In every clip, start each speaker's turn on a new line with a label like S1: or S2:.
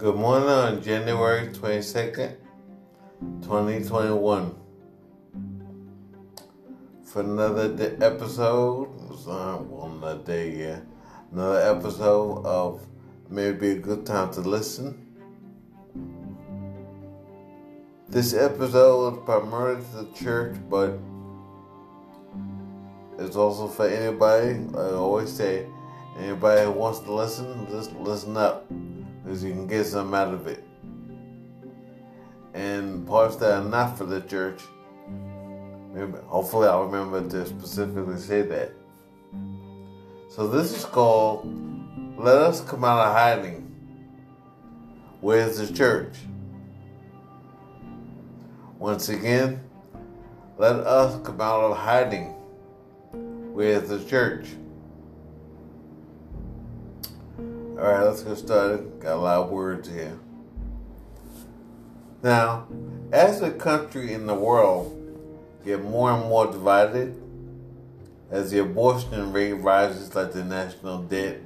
S1: Good morning on January 22nd, 2021. For another episode, well, another day, yeah, another episode of Maybe a Good Time to Listen. This episode is primarily to the church, but it's also for anybody. I always say, anybody who wants to listen, just listen up because you can get something out of it. And parts that are not for the church, hopefully I'll remember to specifically say that. So this is called Let Us Come Out of Hiding. Where's the church? Once again, let us come out of hiding. Where's the church? All right, let's get started. Got a lot of words here. Now, as the country and the world get more and more divided, as the abortion rate rises like the national debt,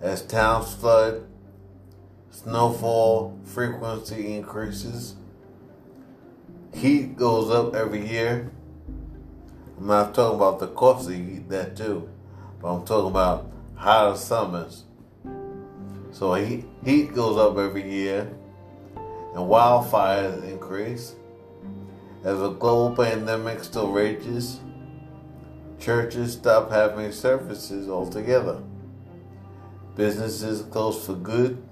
S1: as towns flood, snowfall frequency increases, heat goes up every year. I'm not talking about the cost of heat, that too, but I'm talking about hotter summers. So heat, heat goes up every year, and wildfires increase. As a global pandemic still rages, churches stop having services altogether. Businesses close for good,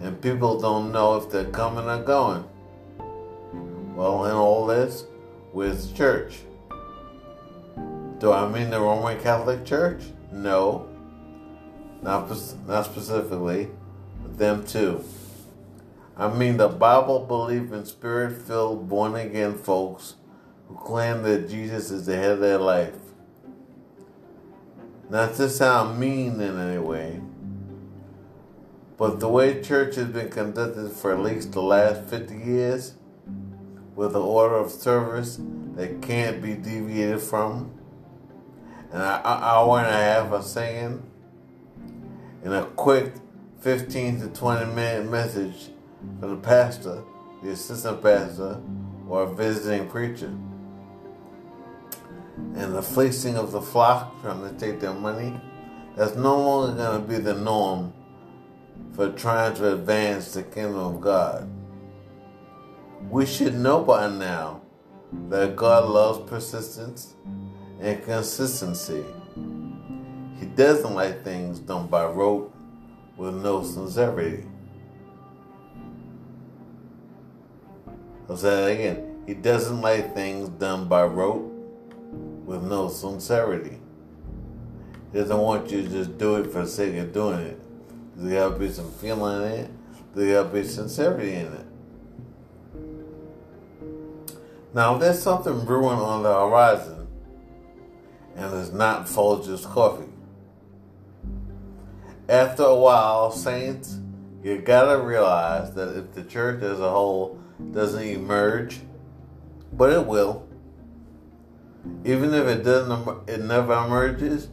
S1: and people don't know if they're coming or going. Well, in all this, the church? Do I mean the Roman Catholic Church? No, not, not specifically, them too. I mean the Bible believing, spirit filled, born again folks who claim that Jesus is the head of their life. Not to sound mean in any way, but the way church has been conducted for at least the last 50 years, with an order of service that can't be deviated from, an hour and a half of singing, and a quick 15 to 20 minute message for the pastor, the assistant pastor, or a visiting preacher. And the fleecing of the flock trying to take their money, that's no longer going to be the norm for trying to advance the kingdom of God. We should know by now that God loves persistence and consistency. He doesn't like things done by rote with no sincerity. I'll say that again. He doesn't like things done by rote with no sincerity. He doesn't want you to just do it for the sake of doing it. There gotta be some feeling in it. There gotta be sincerity in it. Now, if there's something brewing on the horizon, and it's not Folgers coffee, after a while, saints, you gotta realize that if the church as a whole doesn't emerge, but it will, even if it doesn't, it never emerges,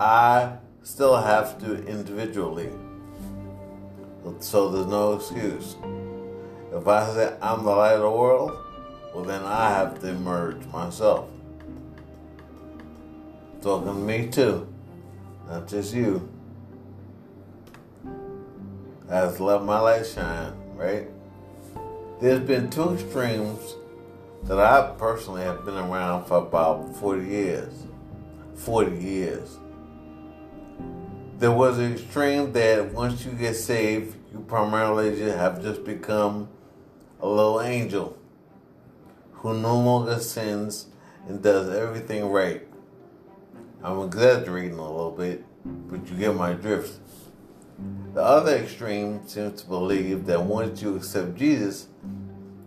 S1: I still have to individually. So there's no excuse. If I say I'm the light of the world, well then I have to emerge myself. Talking to me too, not just you. I to let my light shine, right? There's been two extremes that I personally have been around for about 40 years. 40 years. There was an extreme that once you get saved, you primarily just have just become a little angel who no longer sins and does everything right. I'm exaggerating a little bit, but you get my drift. The other extreme seems to believe that once you accept Jesus,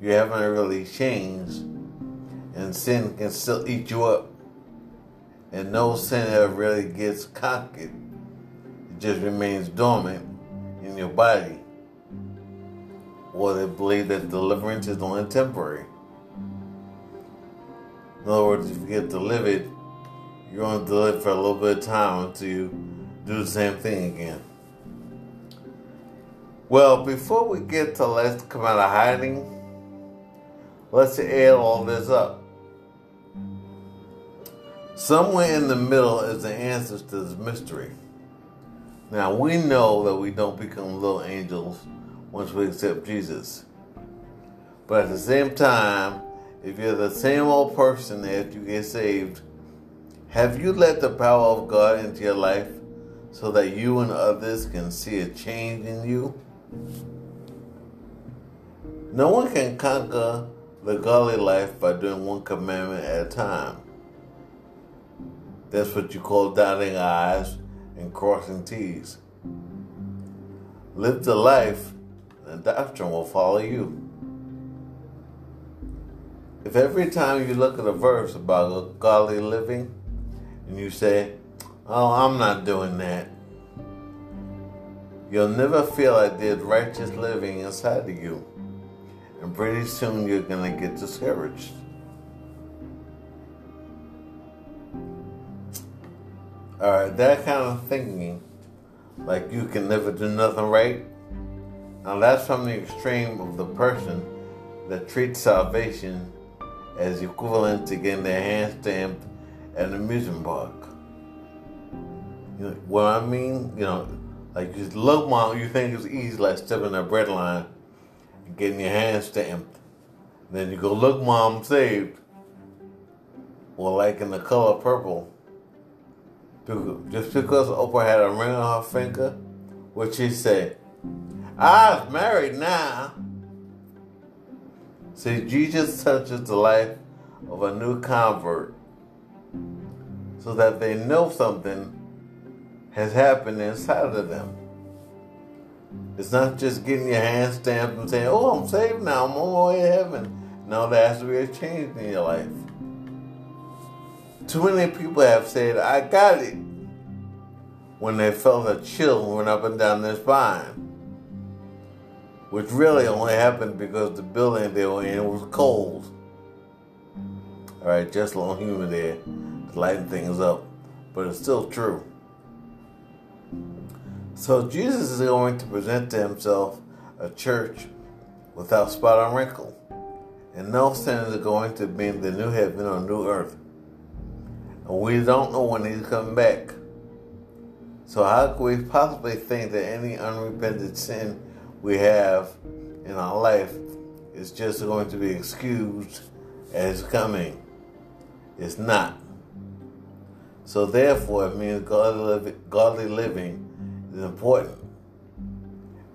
S1: you haven't really changed, and sin can still eat you up. And no sin ever really gets conquered, it just remains dormant in your body. Or they believe that deliverance is only temporary. In other words, if you get delivered, you're only delivered for a little bit of time until you do the same thing again. Well, before we get to let's come out of hiding, let's add all this up. Somewhere in the middle is the answer to this mystery. Now, we know that we don't become little angels once we accept Jesus. But at the same time, if you're the same old person after you get saved, have you let the power of God into your life so that you and others can see a change in you? No one can conquer the godly life by doing one commandment at a time. That's what you call dotting I's and crossing T's. Live the life, and the doctrine will follow you. If every time you look at a verse about godly living and you say, Oh, I'm not doing that, you'll never feel like there's righteous living inside of you. And pretty soon you're going to get discouraged. All right, that kind of thinking, like you can never do nothing right. Now that's from the extreme of the person that treats salvation as equivalent to getting their hand stamped at an amusement park. You know what I mean? You know, like you look mom, you think it's easy like stepping a bread line and getting your hand stamped. Then you go, look mom, saved. Well, like in the color purple, just because Oprah had a ring on her finger, what she said, I'm married now. See, Jesus touches the life of a new convert so that they know something has happened inside of them. It's not just getting your hand stamped and saying, Oh, I'm saved now, I'm on my way to heaven. No, there has to be a change in your life. Too many people have said, I got it, when they felt a chill run up and down their spine, which really only happened because the building they were in was cold. All right, just a little humor there lighten things up, but it's still true. So Jesus is going to present to himself a church without spot or wrinkle, and no sinners are going to be in the new heaven or new earth. And we don't know when he's coming back. So how could we possibly think that any unrepented sin we have in our life is just going to be excused as coming? It's not. So therefore, it means godly, godly living is important.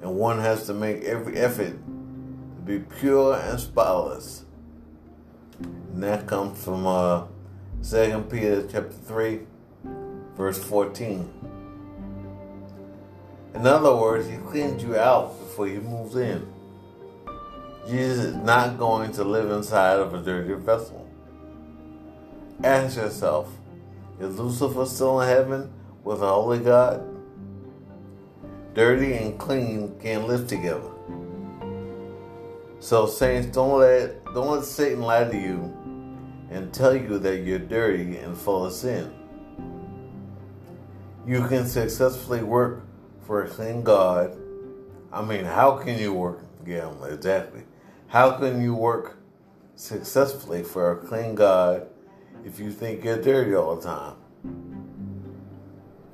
S1: And one has to make every effort to be pure and spotless. And that comes from uh, 2 Peter chapter 3, verse 14. In other words, he cleans you out before you moves in. Jesus is not going to live inside of a dirty vessel. Ask yourself, is Lucifer still in heaven with a holy God? Dirty and clean can't live together. So saints, don't let don't let Satan lie to you and tell you that you're dirty and full of sin. You can successfully work for a clean God. I mean, how can you work? Yeah, exactly. How can you work successfully for a clean God if you think you're dirty all the time?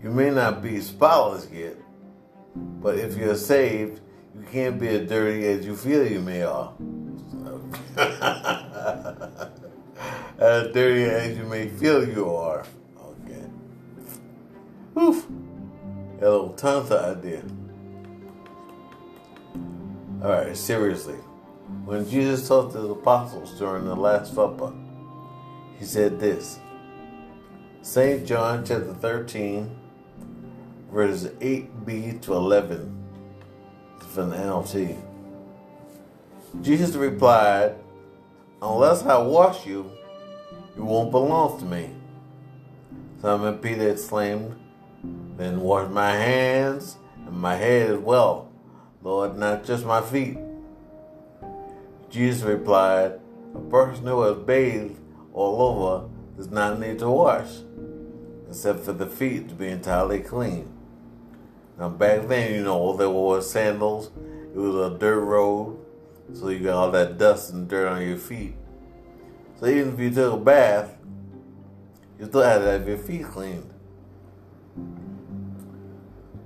S1: You may not be spotless yet, but if you're saved, you can't be as dirty as you feel you may are. as dirty as you may feel you are. Okay. Oof. Got a little tongue idea. Alright, seriously. When Jesus taught the apostles during the Last Supper, he said this. St. John chapter 13, verses 8b to 11 from the NLT. Jesus replied, Unless I wash you, you won't belong to me. Simon Peter exclaimed, Then wash my hands and my head as well, Lord, not just my feet. Jesus replied, A person who has bathed all over does not need to wash, except for the feet to be entirely clean. Now, back then, you know, there were sandals it was a dirt road, so you got all that dust and dirt on your feet. So even if you took a bath, you still had to have your feet cleaned.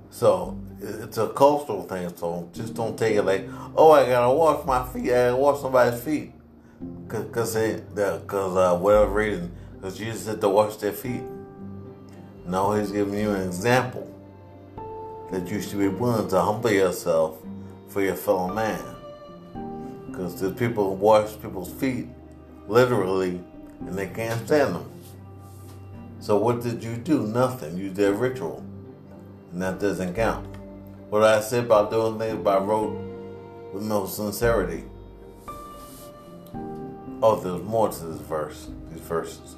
S1: So it's a cultural thing. So just don't take it like, oh, I gotta wash my feet. I gotta wash somebody's feet, cause they, cause uh, whatever reason, cause Jesus said to wash their feet. No, he's giving you an example that you should be willing to humble yourself for your fellow man. Because the people wash people's feet literally, and they can't stand them. So what did you do? Nothing. You did a ritual, and that doesn't count. What I said about doing things by rote with no sincerity. Oh, there's more to this verse, these verses.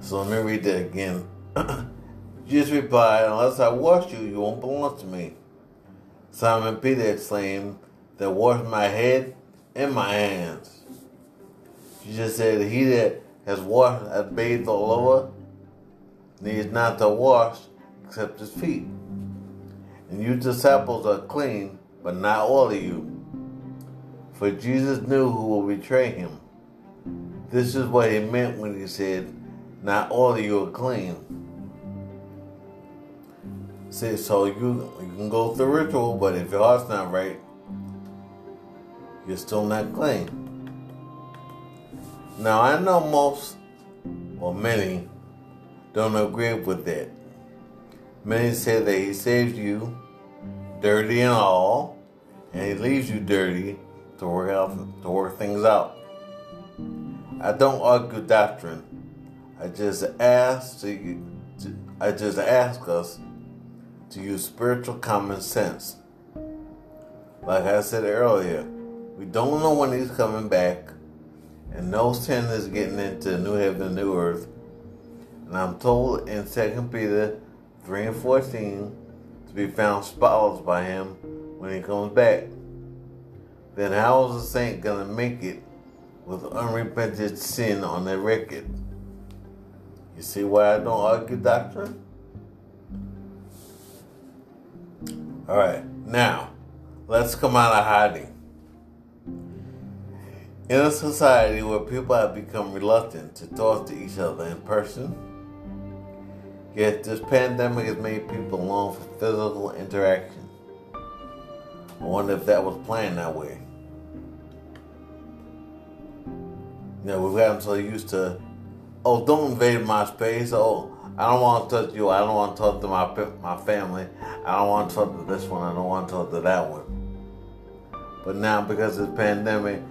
S1: So let me read that again. Jesus replied, Unless I wash you, you won't belong to me. Simon Peter exclaimed, That wash my head and my hands. Jesus said, He that has washed, has bathed all over, needs not to wash except his feet. And you disciples are clean, but not all of you. For Jesus knew who will betray him. This is what he meant when he said, Not all of you are clean. See, so you you can go through ritual, but if your heart's not right, you're still not clean. Now I know most or many don't agree with that. Many say that he saves you dirty and all, and he leaves you dirty to work out to work things out. I don't argue doctrine. I just ask to, to I just ask us to use spiritual common sense. Like I said earlier, we don't know when he's coming back, and no sin is getting into new heaven new earth. And I'm told in 2 Peter 3 and 14 to be found spotless by him when he comes back. Then how is a saint going to make it with unrepented sin on their record? You see why I don't argue doctrine? All right, now let's come out of hiding. In a society where people have become reluctant to talk to each other in person, Yet this pandemic has made people long for physical interaction. I wonder if that was planned that way. You know, we've gotten so used to, oh, don't invade my space. Oh, I don't want to touch you. I don't want to talk to my my family. I don't want to talk to this one. I don't want to talk to that one. But now, because of the pandemic,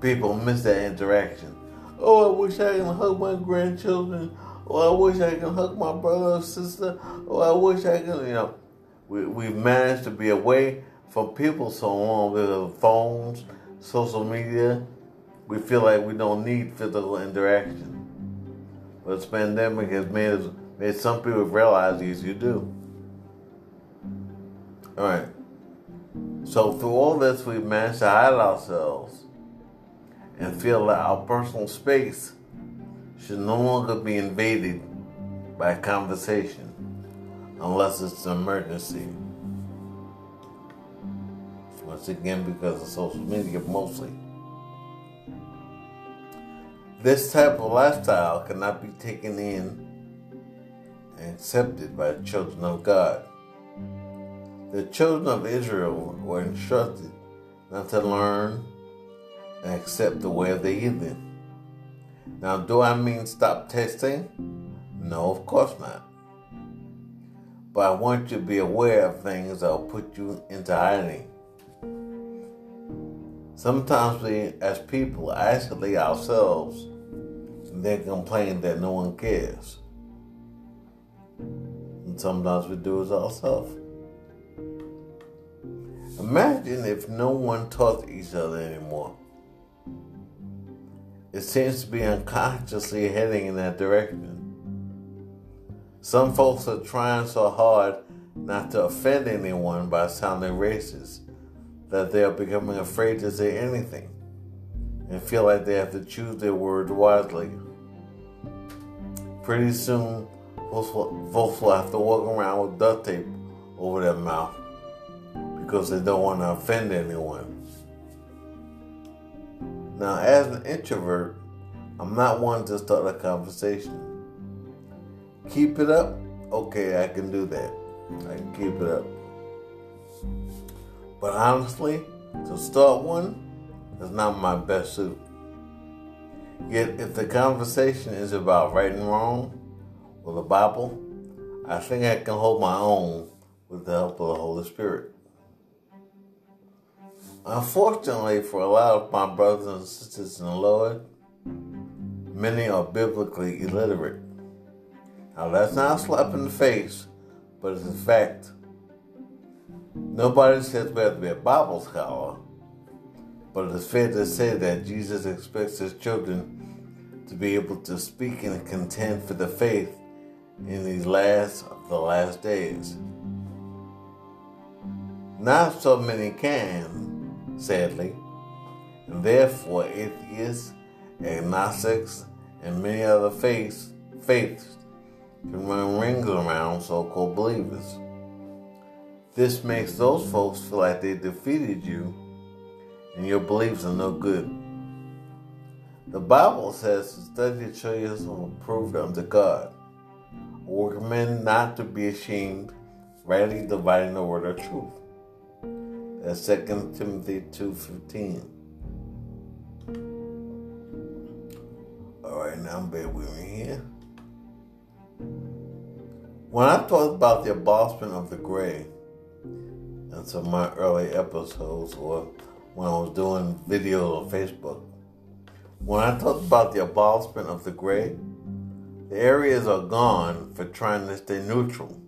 S1: people miss that interaction. Oh, I wish I could hug my grandchildren. Oh, I wish I could hug my brother or sister. Oh, I wish I could, you know. We, we've managed to be away from people so long with phones, social media. We feel like we don't need physical interaction. But this pandemic has made, us, made some people realize yes, you do. All right. So through all this, we've managed to hide ourselves and feel that our personal space should no longer be invaded by conversation unless it's an emergency. Once again, because of social media mostly. This type of lifestyle cannot be taken in and accepted by the children of God. The children of Israel were instructed not to learn and accept the way of the heathen. Now, do I mean stop testing? No, of course not. But I want you to be aware of things that will put you into hiding. Sometimes we, as people, isolate ourselves and then complain that no one cares. And sometimes we do it ourselves. Imagine if no one to each other anymore it seems to be unconsciously heading in that direction. Some folks are trying so hard not to offend anyone by sounding racist that they are becoming afraid to say anything and feel like they have to choose their words wisely. Pretty soon, folks will have to walk around with duct tape over their mouth because they don't want to offend anyone. Now, as an introvert, I'm not one to start a conversation. Keep it up? Okay, I can do that. I can keep it up. But honestly, to start one is not my best suit. Yet, if the conversation is about right and wrong or the Bible, I think I can hold my own with the help of the Holy Spirit. Unfortunately, for a lot of my brothers and sisters in the Lord, many are biblically illiterate. Now, that's not a slap in the face, but it's a fact. Nobody says we have to be a Bible scholar, but it's fair to say that Jesus expects his children to be able to speak and contend for the faith in these last of the last days. Not so many can, sadly, and therefore atheists, agnostics, and many other faiths, faiths can run rings around so-called believers. This makes those folks feel like they defeated you and your beliefs are no good. The Bible says to study to show yourself approved unto God, a workman not to be ashamed, rightly dividing the word of truth. That's 2 Timothy 2.15. Alright, now bear with me here. When I talked about the abolishment of the gray, in some of my early episodes or when I was doing videos on Facebook. When I talk about the abolishment of the gray, the areas are gone for trying to stay neutral.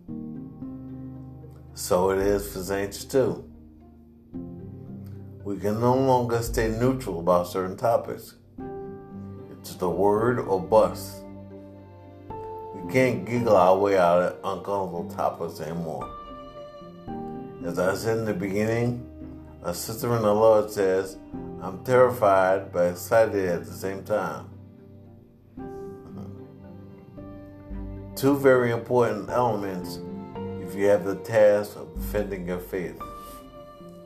S1: So it is for Saints too. We can no longer stay neutral about certain topics. It's the word or bust. We can't giggle our way out of uncomfortable topics anymore. As I said in the beginning, a sister in the Lord says, I'm terrified but excited at the same time. Two very important elements if you have the task of defending your faith.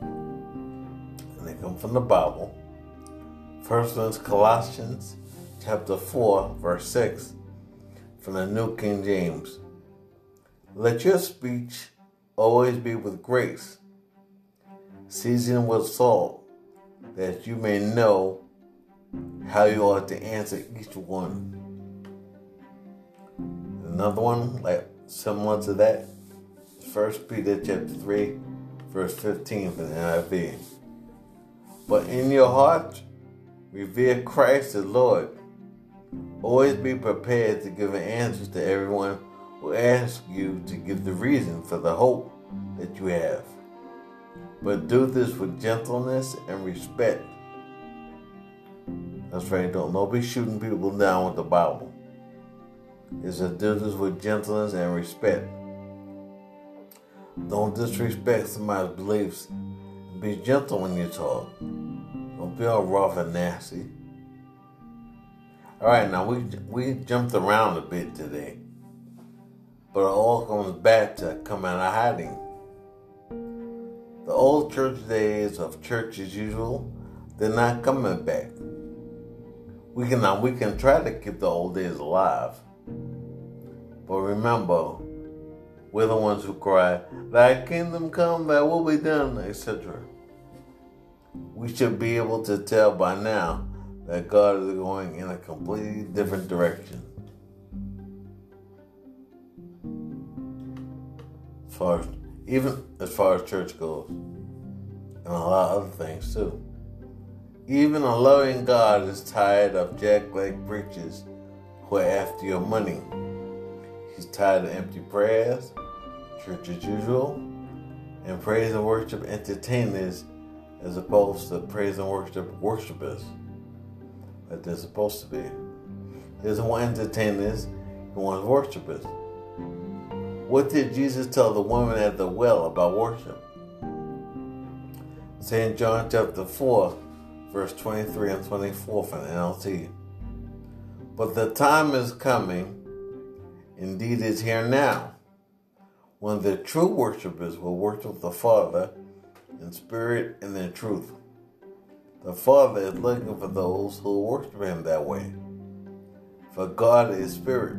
S1: And they come from the Bible. First one is Colossians chapter 4, verse 6, from the New King James. Let your speech always be with grace, seasoned with salt, that you may know how you ought to answer each one. Another one, like similar to that, First Peter chapter 3, verse 15 from the NIV. But in your heart, revere Christ the Lord. Always be prepared to give an answer to everyone will ask you to give the reason for the hope that you have. But do this with gentleness and respect. That's right, don't, don't be shooting people down with the Bible. It's to do this with gentleness and respect. Don't disrespect somebody's beliefs. Be gentle when you talk. Don't be all rough and nasty. All right, now we we jumped around a bit today. But it all comes back to come out of hiding. The old church days of church as usual, they're not coming back. We can we can try to keep the old days alive. But remember, we're the ones who cry, Thy kingdom come, thy will be done, etc. We should be able to tell by now that God is going in a completely different direction. Far as even as far as church goes, and a lot of other things too. Even a loving God is tired of jackleg preachers who are after your money. He's tired of empty prayers, church as usual, and praise and worship entertainers as opposed to praise and worship worshipers that they're supposed to be. He doesn't want entertainers, he wants worshipers. What did Jesus tell the woman at the well about worship? St. John chapter 4, verse 23 and 24 from the NLT. But the time is coming, indeed is here now, when the true worshippers will worship the Father in spirit and in truth. The Father is looking for those who worship Him that way. For God is spirit,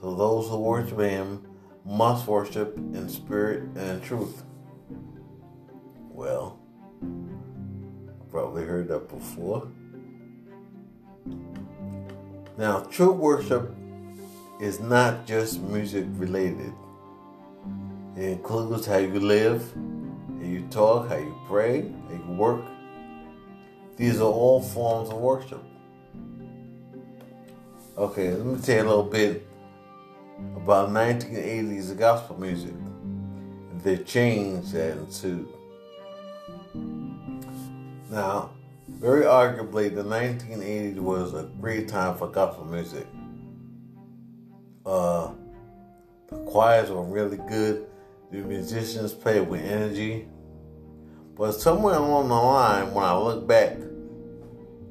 S1: so those who worship Him must worship in spirit and in truth. Well, probably heard that before. Now, true worship is not just music related. It includes how you live, how you talk, how you pray, how you work. These are all forms of worship. Okay, let me tell you a little bit about 1980s gospel music, the change that ensued. Now, very arguably, the 1980s was a great time for gospel music. Uh, the choirs were really good. The musicians played with energy. But somewhere along the line, when I look back,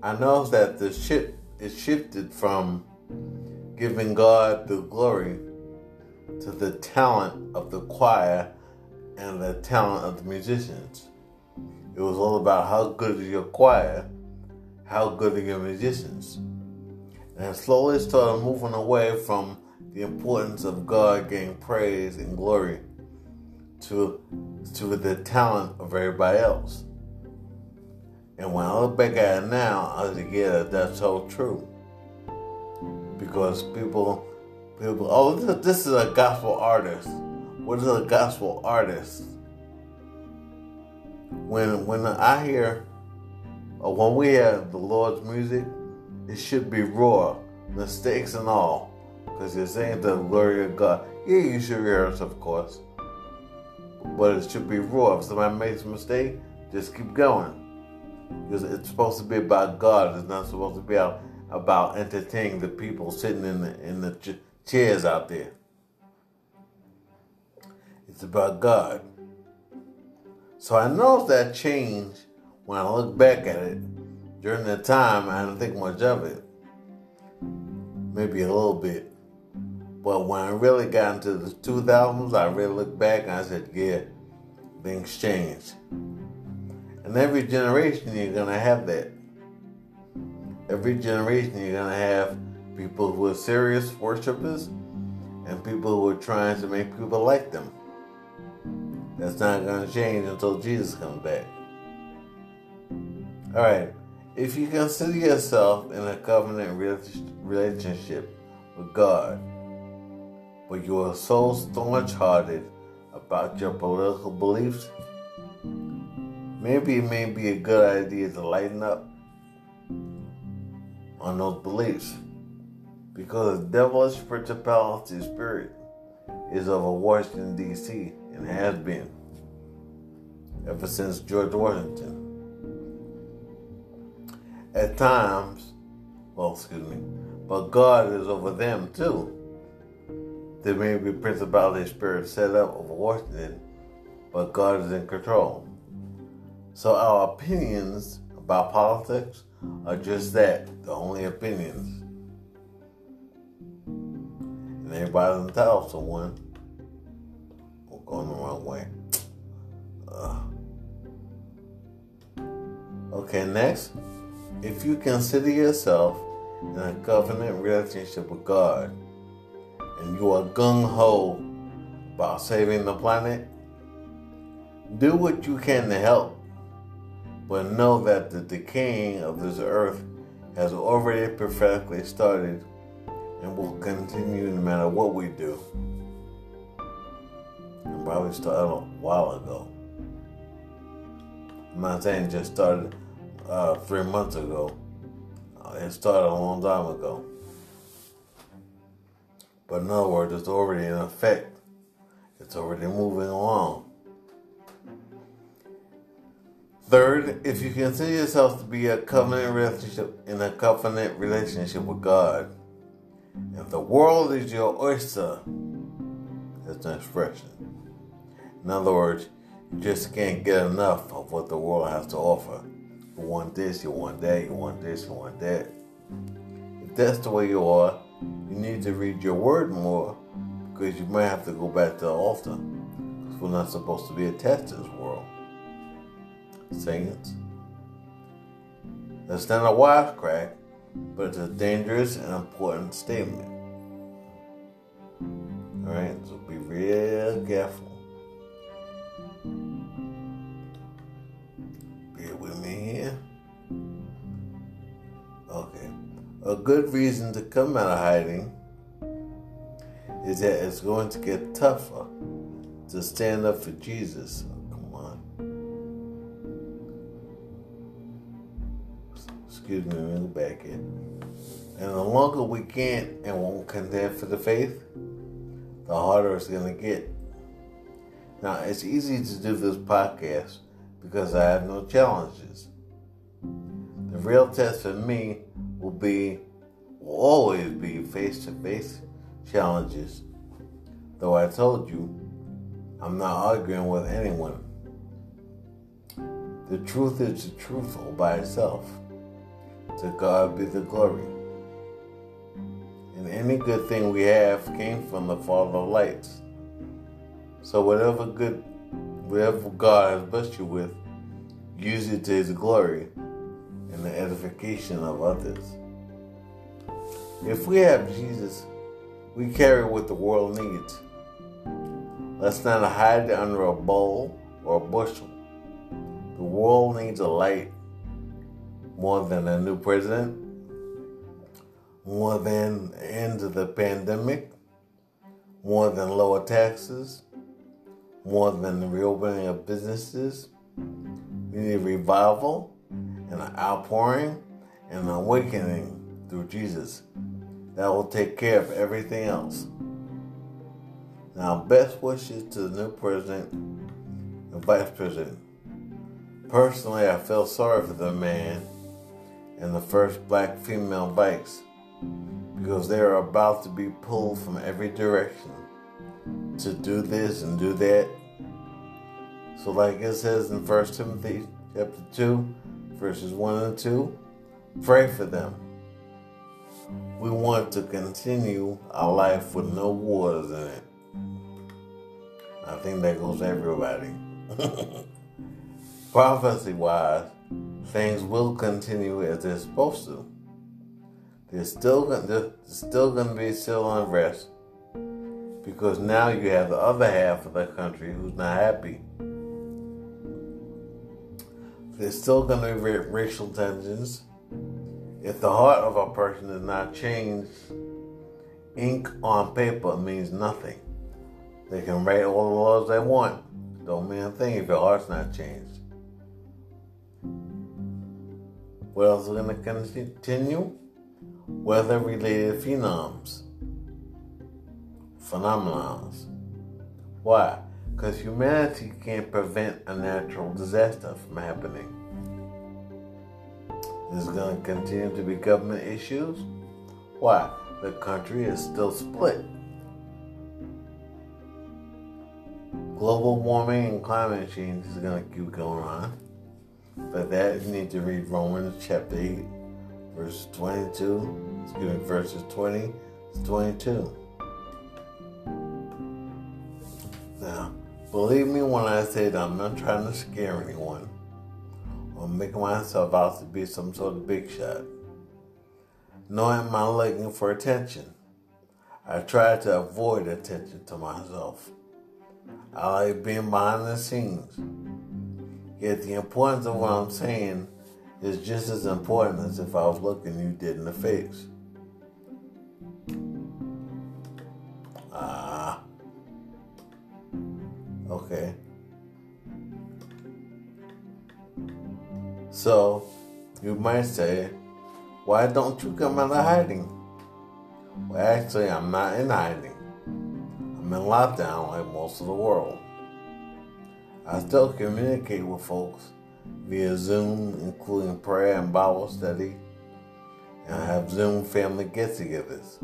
S1: I noticed that the ship it shifted from giving God the glory to the talent of the choir and the talent of the musicians. It was all about how good is your choir, how good are your musicians. And slowly started moving away from the importance of God getting praise and glory to, to the talent of everybody else. And when I look back at it now, I say, yeah, that's so true. Because people, people, oh, this is a gospel artist. What is a gospel artist? when when I hear or when we hear the Lord's music, it should be raw, mistakes and all, because you're saying the glory of God. Yeah, you should hear rehearse, of course, but it should be raw. If somebody makes a mistake, just keep going, because it's supposed to be about God. It's not supposed to be about, about entertaining the people sitting in the in the ch- chairs out there. It's about God. So I noticed that change when I look back at it. During that time, I didn't think much of it. Maybe a little bit. But when I really got into the 2000s, I really looked back and I said, yeah, things changed. And every generation, you're going to have that. Every generation, you're going to have people who are serious worshipers and people who are trying to make people like them. That's not going to change until Jesus comes back. All right. If you consider yourself in a covenant relationship with God, but you are so staunch hearted about your political beliefs, maybe it may be a good idea to lighten up on those beliefs because devilish principality spirit is over Washington, D.C and has been ever since George Washington. At times, well, excuse me, but God is over them too. There may be principality spirit set up over Washington, but God is in control. So our opinions about politics are just that, the only opinions. And everybody's entitled to one Or going the wrong way. Uh. Okay, next. If you consider yourself in a covenant relationship with God and you are gung ho about saving the planet, do what you can to help, but know that the decaying of this earth has already prophetically started and will continue no matter what we do probably started a while ago. I'm not saying just started uh, three months ago. Uh, it started a long time ago. But in other words, it's already in effect. It's already moving along. Third, if you consider yourself to be a covenant relationship in a covenant relationship with God, if the world is your oyster, that's an expression. In other words, you just can't get enough of what the world has to offer. You want this, you want that, you want this, you want that. If that's the way you are, you need to read your word more because you might have to go back to the altar we're not supposed to be attached to this. Saints. That's not a wisecrack, but it's a dangerous and important statement. Alright, so be real careful. Bear with me here. Okay. A good reason to come out of hiding is that it's going to get tougher to stand up for Jesus. Excuse me, back in. And the longer we can't and won't contend for the faith, the harder it's going to get. Now, it's easy to do this podcast because I have no challenges. The real test for me will be, will always be face to face challenges. Though I told you, I'm not arguing with anyone. The truth is the truth all by itself. To God be the glory. And any good thing we have came from the Father of lights. So whatever good, whatever God has blessed you with, use it to His glory and the edification of others. If we have Jesus we carry what the world needs. Let's not hide under a bowl or a bushel. The world needs a light more than a new president, more than end of the pandemic, more than lower taxes, more than the reopening of businesses. We need revival and an outpouring and an awakening through Jesus that will take care of everything else. Now, best wishes to the new president and vice president. Personally, I feel sorry for the man and the first black female vice because they are about to be pulled from every direction to do this and do that. So, like it says in 1 Timothy chapter 2, verses 1 and 2, pray for them we want to continue our life with no wars in it. I think that goes everybody. Prophecy wise, things will continue as they're supposed to. There's still there's still going to be still unrest because now you have the other half of the country who's not happy. There's still going to be racial tensions if the heart of a person is not changed, ink on paper means nothing. They can write all the laws they want. Don't mean a thing if your heart's not changed. Else is going to continue? Weather related phenoms. Phenomenons. Why? Because humanity can't prevent a natural disaster from happening. There's going to continue to be government issues. Why? The country is still split. Global warming and climate change is going to keep going on. For that, you need to read Romans chapter 8, verse 22. Excuse me, verses 20 to 22. Now, believe me when I say that I'm not trying to scare anyone or making myself out to be some sort of big shot. Knowing my looking for attention, I try to avoid attention to myself. I like being behind the scenes. Yet the importance of what I'm saying is just as important as if I was looking you did in the face. Ah. okay. So you might say, why don't you come out of hiding? Well, actually, I'm not in hiding. I'm in lockdown like most of the world. I still communicate with folks via Zoom, including prayer and Bible study, and I have Zoom family get togethers.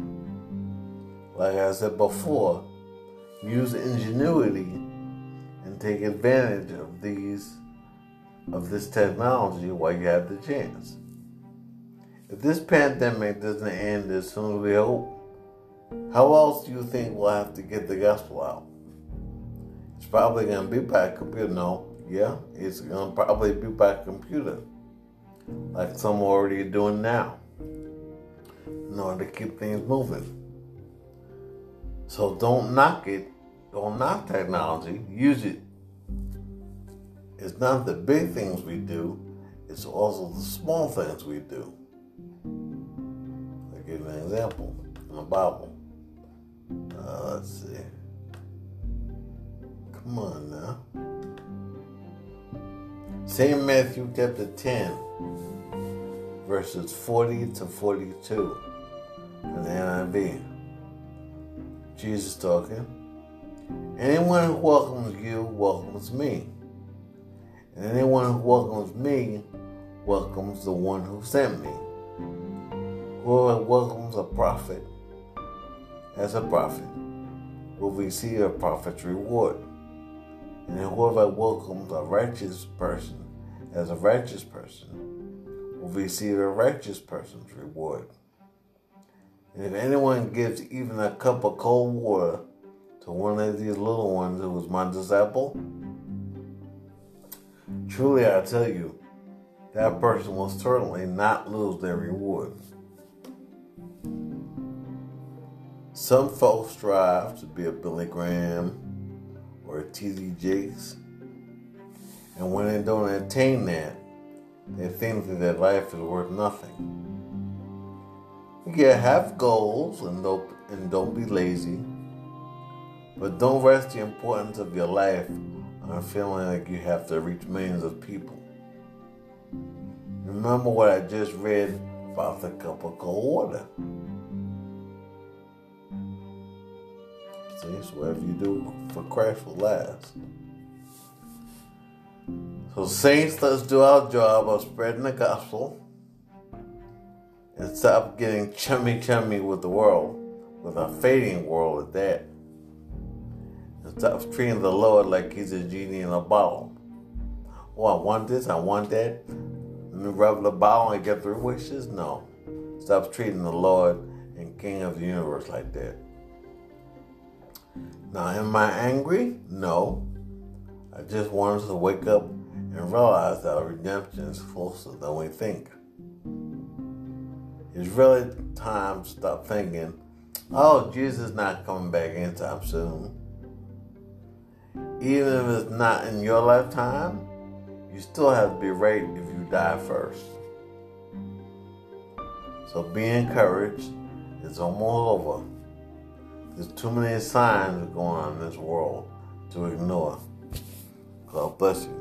S1: Like I said before, use ingenuity and take advantage of these of this technology while you have the chance. If this pandemic doesn't end as soon as we hope, how else do you think we'll have to get the gospel out? It's probably going to be by computer. No, Yeah, it's gonna probably be by computer, like some already doing now, in order to keep things moving. So don't knock it. Don't knock technology. Use it. It's not the big things we do. It's also the small things we do. I'll give you an example in the Bible. Uh, let's see. Come on now. St. Matthew chapter 10, verses 40 to 42 in the NIV. Jesus talking. Anyone who welcomes you welcomes me. And anyone who welcomes me welcomes the one who sent me. Whoever welcomes a prophet as a prophet will receive a prophet's reward. And whoever welcomes a righteous person as a righteous person will receive a righteous person's reward. And if anyone gives even a cup of cold water to one of these little ones who is my disciple, truly I tell you, that person will certainly not lose their reward. Some folks strive to be a Billy Graham or T.D. Jakes, and when they don't attain that, they think that their life is worth nothing. Yeah, have goals and don't, and don't be lazy, but don't rest the importance of your life on feeling like you have to reach millions of people. Remember what I just read about the cup of cold water. See, so whatever you do for Christ will last. So, saints, let's do our job of spreading the gospel and stop getting chummy chummy with the world, with a fading world at that. And stop treating the Lord like he's a genie in a bottle. Oh, I want this, I want that. Let me rub the bottle and get three wishes? No. Stop treating the Lord and King of the universe like that. Now, am I angry? No. I just wanted to wake up and realize that our redemption is closer than we think. It's really time to stop thinking, oh, Jesus is not coming back anytime soon. Even if it's not in your lifetime, you still have to be ready if you die first. So be encouraged. It's almost over. There's too many signs going on in this world to ignore. God bless you.